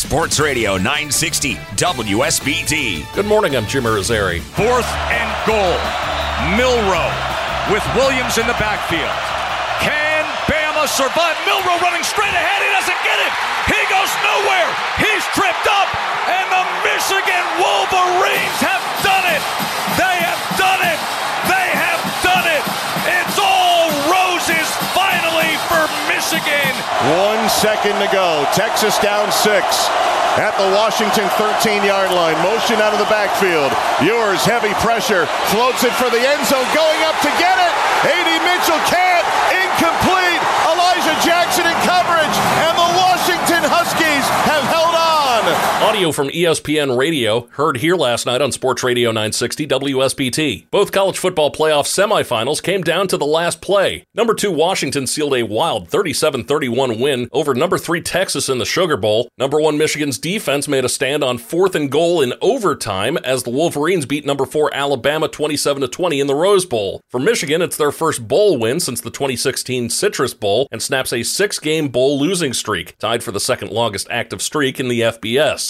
Sports Radio 960 WSBT. Good morning, I'm Jim Irizarry. Fourth and goal. Milroe with Williams in the backfield. Can Bama survive? Milroe running straight ahead. He doesn't get it. He goes nowhere. He's One second to go. Texas down six at the Washington 13 yard line. Motion out of the backfield. Ewers heavy pressure. Floats it for the end zone. Going up to get it. Audio from ESPN Radio, heard here last night on Sports Radio 960 WSBT. Both college football playoff semifinals came down to the last play. Number 2 Washington sealed a wild 37-31 win over number 3 Texas in the Sugar Bowl. Number 1 Michigan's defense made a stand on fourth and goal in overtime as the Wolverines beat number 4 Alabama 27-20 in the Rose Bowl. For Michigan, it's their first bowl win since the 2016 Citrus Bowl and snaps a 6-game bowl losing streak, tied for the second longest active streak in the FBS.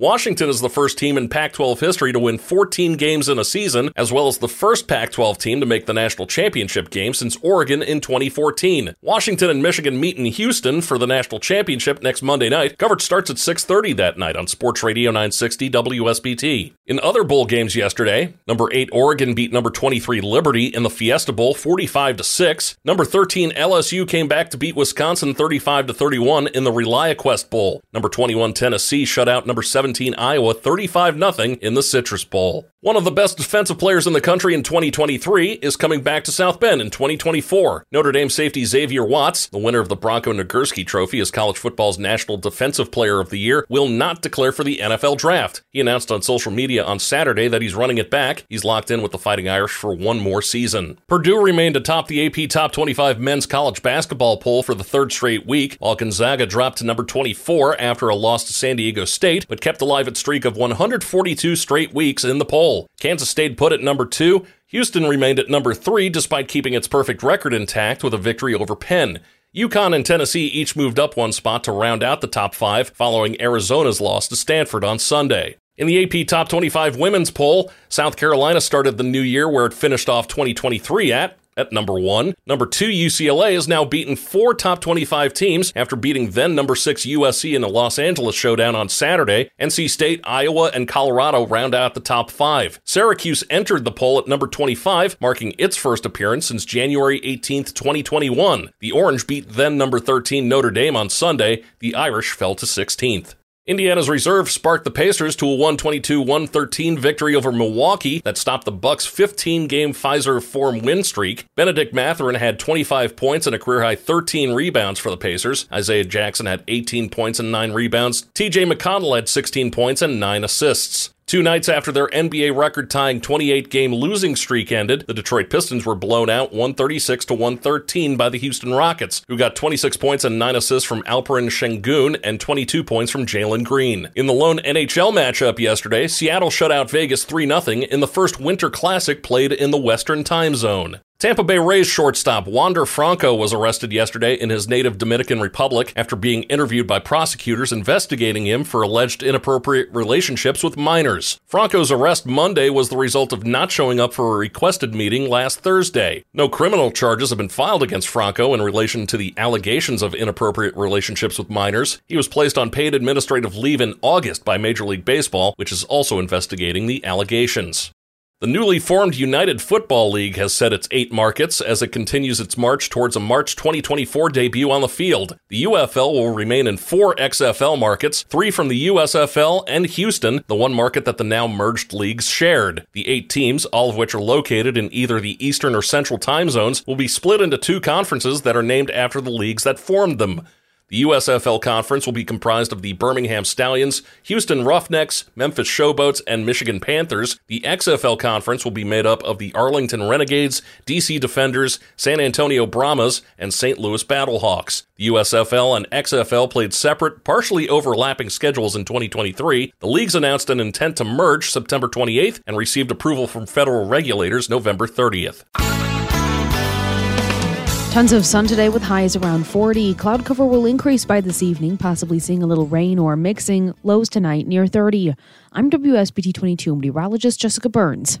Washington is the first team in Pac 12 history to win 14 games in a season, as well as the first Pac 12 team to make the national championship game since Oregon in 2014. Washington and Michigan meet in Houston for the national championship next Monday night. Coverage starts at 6:30 that night on Sports Radio 960 WSBT. In other bowl games yesterday, number 8 Oregon beat number 23 Liberty in the Fiesta Bowl 45 to 6. Number 13 LSU came back to beat Wisconsin 35 to 31 in the ReliaQuest Bowl. Number 21 Tennessee shut out number 17 Iowa 35 0 in the Citrus Bowl. One of the best defensive players in the country in 2023 is coming back to South Bend in 2024. Notre Dame safety Xavier Watts, the winner of the Bronco Nagurski Trophy as college football's National Defensive Player of the Year, will not declare for the NFL draft. He announced on social media on Saturday that he's running it back. He's locked in with the Fighting Irish for one more season. Purdue remained atop the AP Top 25 men's college basketball poll for the third straight week, while Gonzaga dropped to number 24 after a loss to San Diego State, but kept alive its streak of 142 straight weeks in the poll. Kansas stayed put at number two. Houston remained at number three despite keeping its perfect record intact with a victory over Penn. UConn and Tennessee each moved up one spot to round out the top five following Arizona's loss to Stanford on Sunday. In the AP Top 25 women's poll, South Carolina started the new year where it finished off 2023 at at number one. Number two, UCLA has now beaten four top 25 teams after beating then number six USC in the Los Angeles showdown on Saturday. NC State, Iowa, and Colorado round out the top five. Syracuse entered the poll at number 25, marking its first appearance since January 18th, 2021. The Orange beat then number 13 Notre Dame on Sunday. The Irish fell to 16th. Indiana's reserve sparked the Pacers to a 122-113 victory over Milwaukee that stopped the Bucks' 15-game Fiserv Forum win streak. Bennedict Mathurin had 25 points and a career-high 13 rebounds for the Pacers. Isaiah Jackson had 18 points and 9 rebounds. TJ McConnell had 16 points and 9 assists. Two nights after their NBA record tying 28 game losing streak ended, the Detroit Pistons were blown out 136 to 113 by the Houston Rockets, who got 26 points and 9 assists from Alperen Şengün and 22 points from Jalen Green. In the lone NHL matchup yesterday, Seattle shut out Vegas 3 0 in the first Winter Classic played in the Western Time Zone. Tampa Bay Rays shortstop Wander Franco was arrested yesterday in his native Dominican Republic after being interviewed by prosecutors investigating him for alleged inappropriate relationships with minors. Franco's arrest Monday was the result of not showing up for a requested meeting last Thursday. No criminal charges have been filed against Franco in relation to the allegations of inappropriate relationships with minors. He was placed on paid administrative leave in August by Major League Baseball, which is also investigating the allegations. The newly formed United Football League has set its eight markets as it continues its march towards a March 2024 debut on the field. The UFL will remain in four XFL markets, three from the USFL and Houston, the one market that the now merged leagues shared. The eight teams, all of which are located in either the Eastern or Central time zones, will be split into two conferences that are named after the leagues that formed them. The USFL Conference will be comprised of the Birmingham Stallions, Houston Roughnecks, Memphis Showboats, and Michigan Panthers. The XFL Conference will be made up of the Arlington Renegades, DC Defenders, San Antonio Brahmas, and St. Louis Battlehawks. The USFL and XFL played separate, partially overlapping schedules in 2023. The leagues announced an intent to merge September 28th and received approval from federal regulators November 30th. Tons of sun today with highs around 40. Cloud cover will increase by this evening, possibly seeing a little rain or mixing. Lows tonight near 30. I'm WSBT 22 meteorologist Jessica Burns.